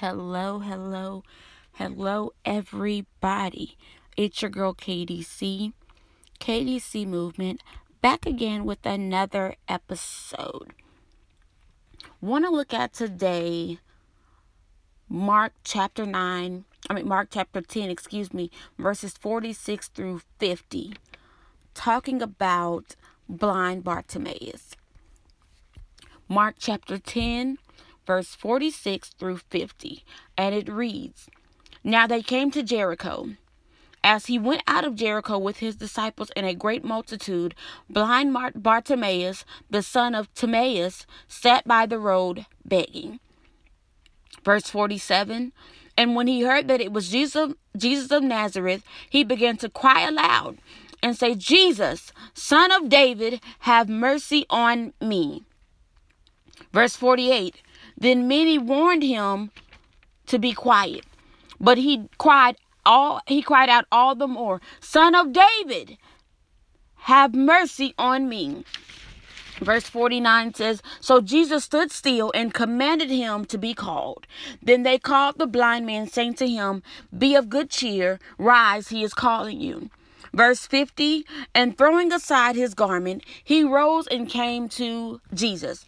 Hello, hello, hello, everybody. It's your girl KDC, KDC Movement, back again with another episode. Want to look at today Mark chapter 9, I mean, Mark chapter 10, excuse me, verses 46 through 50, talking about blind Bartimaeus. Mark chapter 10, verse 46 through 50, and it reads Now they came to Jericho. As he went out of Jericho with his disciples and a great multitude, blind Bartimaeus, the son of Timaeus, sat by the road begging. Verse 47 And when he heard that it was Jesus, Jesus of Nazareth, he began to cry aloud and say, Jesus, son of David, have mercy on me. Verse 48 Then many warned him to be quiet, but he cried all he cried out all the more, Son of David, have mercy on me. Verse 49 says, So Jesus stood still and commanded him to be called. Then they called the blind man, saying to him, Be of good cheer, rise, he is calling you. Verse 50 And throwing aside his garment, he rose and came to Jesus.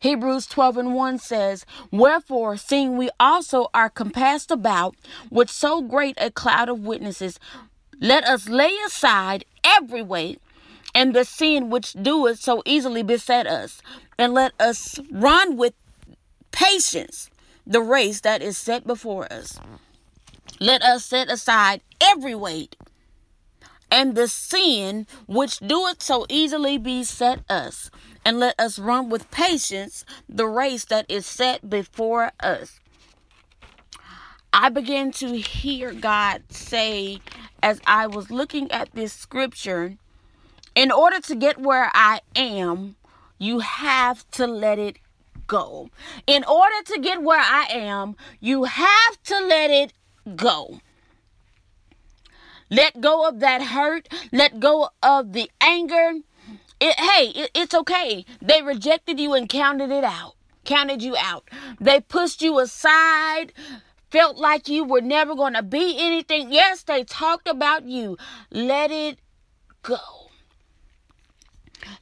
Hebrews 12 and 1 says, Wherefore, seeing we also are compassed about with so great a cloud of witnesses, let us lay aside every weight and the sin which doeth so easily beset us, and let us run with patience the race that is set before us. Let us set aside every weight and the sin which doeth so easily beset us, and let us run with patience the race that is set before us. I began to hear God say, as I was looking at this scripture, in order to get where I am, you have to let it go. In order to get where I am, you have to let it go. Let go of that hurt. Let go of the anger. It, hey, it, it's okay. They rejected you and counted it out, counted you out. They pushed you aside, felt like you were never going to be anything. Yes, they talked about you. Let it go.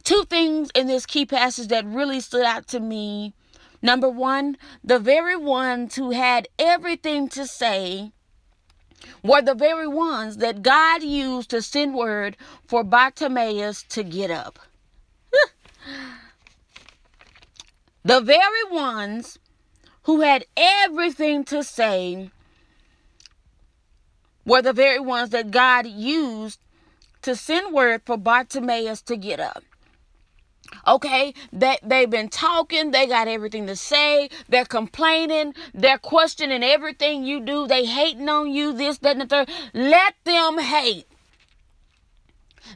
Two things in this key passage that really stood out to me. Number one, the very ones who had everything to say were the very ones that God used to send word for Bartimaeus to get up. the very ones who had everything to say were the very ones that God used to send word for Bartimaeus to get up. Okay, they, they've been talking, they got everything to say, they're complaining, they're questioning everything you do, they hating on you, this, that, and the third. Let them hate.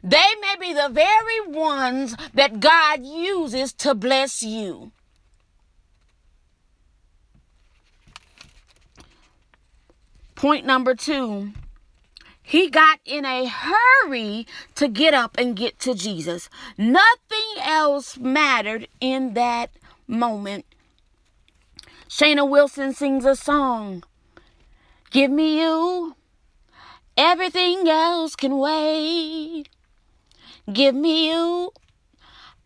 They may be the very ones that God uses to bless you. Point number two he got in a hurry to get up and get to Jesus. Nothing else mattered in that moment. Shana Wilson sings a song Give me you, everything else can wait. Give me you,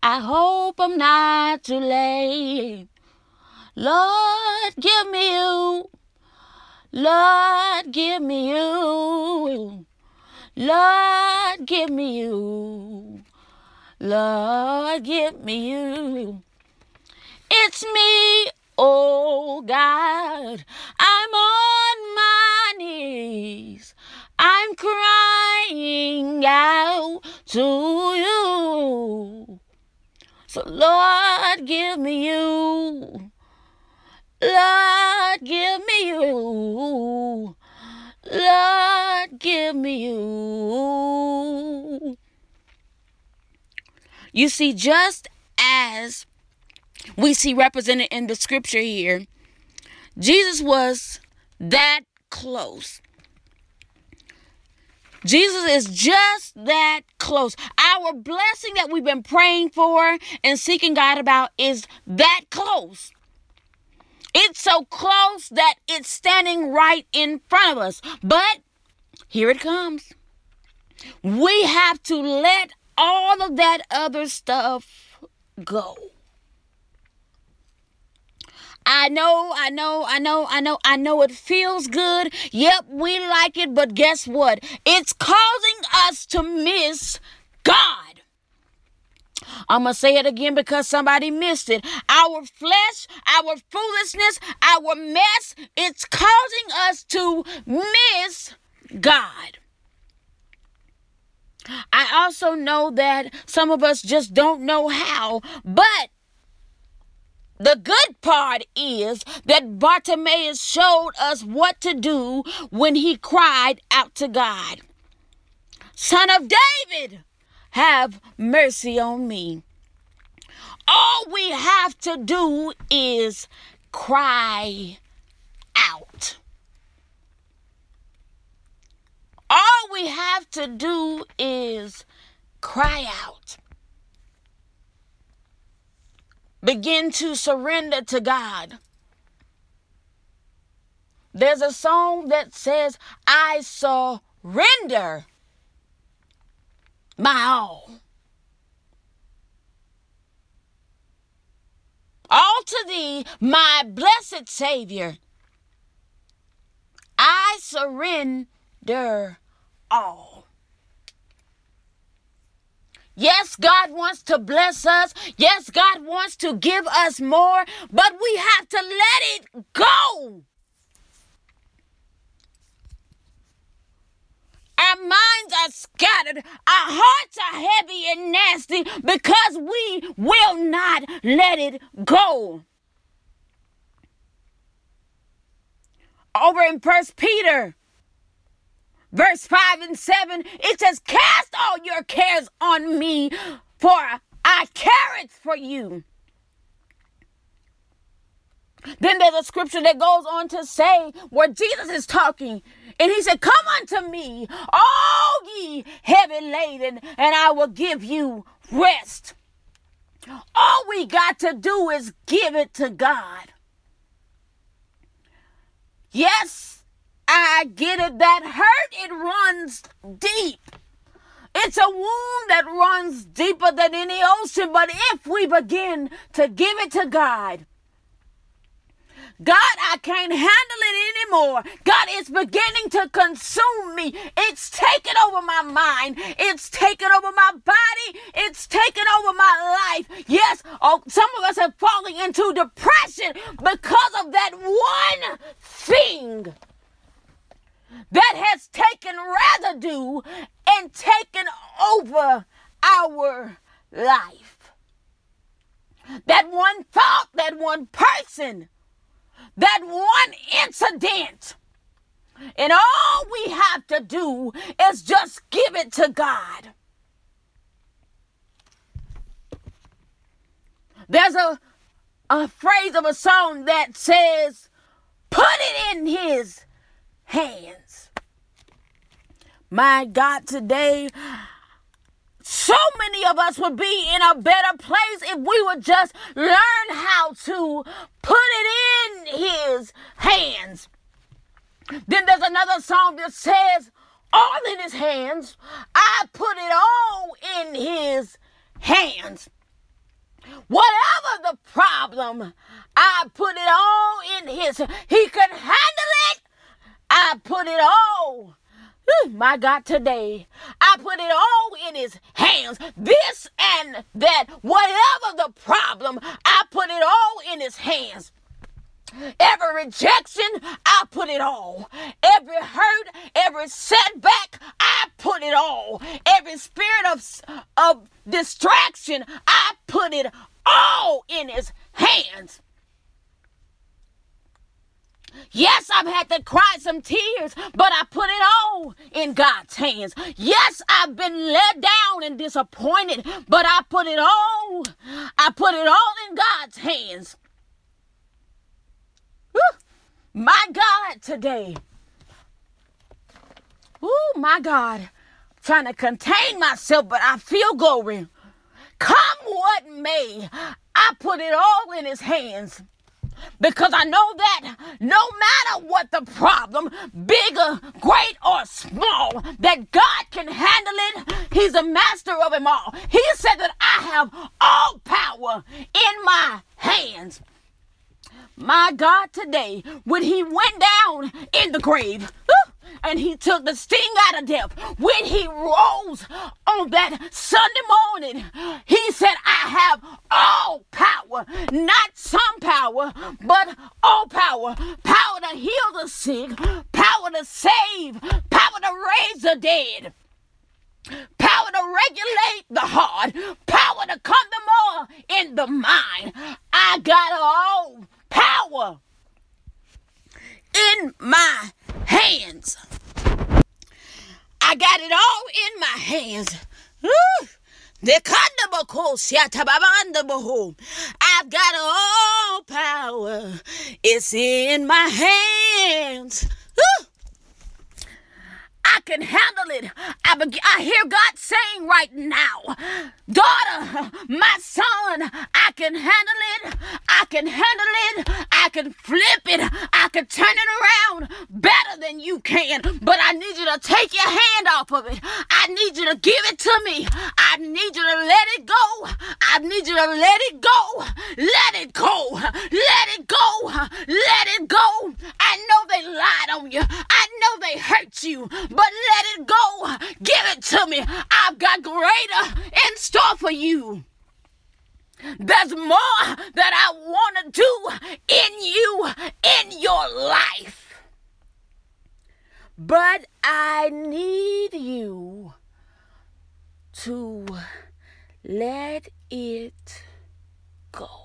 I hope I'm not too late. Lord, give me you. Lord, give me you. Lord, give me you. Lord, give me you. It's me, oh God. I'm on my knees. I'm crying out to you. So, Lord, give me you. Lord, give me you. Lord, give me you. You see, just as we see represented in the scripture here, Jesus was that close. Jesus is just that close. Our blessing that we've been praying for and seeking God about is that close. It's so close that it's standing right in front of us. But here it comes. We have to let all of that other stuff go. I know, I know, I know, I know, I know it feels good. Yep, we like it, but guess what? It's causing us to miss God. I'm going to say it again because somebody missed it. Our flesh, our foolishness, our mess, it's causing us to miss God. I also know that some of us just don't know how, but the good part is that Bartimaeus showed us what to do when he cried out to God. Son of David, have mercy on me. All we have to do is cry out. All we have to do is cry out. Begin to surrender to God. There's a song that says, I surrender my all. All to thee, my blessed Savior, I surrender all. Yes, God wants to bless us. Yes, God wants to give us more, but we have to let it go. Our minds are scattered. Our hearts are heavy and nasty because we will not let it go. Over in First Peter, verse 5 and 7, it says, Cast all your cares on me, for I care for you. Then there's a scripture that goes on to say where Jesus is talking and he said, Come unto me, all ye heavy laden, and I will give you rest. All we got to do is give it to God. Yes, I get it. That hurt, it runs deep. It's a wound that runs deeper than any ocean. But if we begin to give it to God, God, I can't handle it anymore. God, it's beginning to consume me. It's taken over my mind. It's taken over my body. It's taken over my life. Yes, oh, some of us have fallen into depression because of that one thing that has taken residue and taken over our life. That one thought, that one person that one incident. And all we have to do is just give it to God. There's a, a phrase of a song that says, Put it in His hands. My God, today so many of us would be in a better place if we would just learn how to put it in his hands. Then there's another song that says, All in his hands, I put it all in his hands. Whatever the problem, I put it all in his. He can handle it. I put it all. Hmm, my God, today I put it all in his hands. This and that, whatever the problem, I put it all in his hands. Every rejection, I put it all. Every hurt, every setback, I put it all. Every spirit of, of distraction, I put it all in his hands. Yes, I've had to cry some tears, but I put it all in God's hands. Yes, I've been let down and disappointed, but I put it all, I put it all in God's hands. My God, today. Oh, my God. Trying to contain myself, but I feel glory. Come what may, I put it all in his hands. Because I know that no matter what the problem, bigger, great, or small, that God can handle it. He's the master of them all. He said that I have all power in my hands my God, today, when he went down in the grave, and he took the sting out of death. When he rose on that Sunday morning, he said, I have all power, not some power, but all power. Power to heal the sick, power to save, power to raise the dead. Power to regulate the heart, power to to more in the mind. I got all power in my hands. I got it all in my hands. I've got all power. It's in my hands. I can handle it. I, be- I hear God saying right now, daughter, my son, I can handle it. I can handle it. I can flip it. I can turn it around better than you can. But I need you to take your hand off of it. I need you to give it to me. I need you to let it go. I need you to let it go. Let it go. Let it go. Let it go. I know they lied on you. I know they hurt you but let it go. Give it to me. I've got greater in store for you. There's more that I want to do in you, in your life. But I need you to let it go.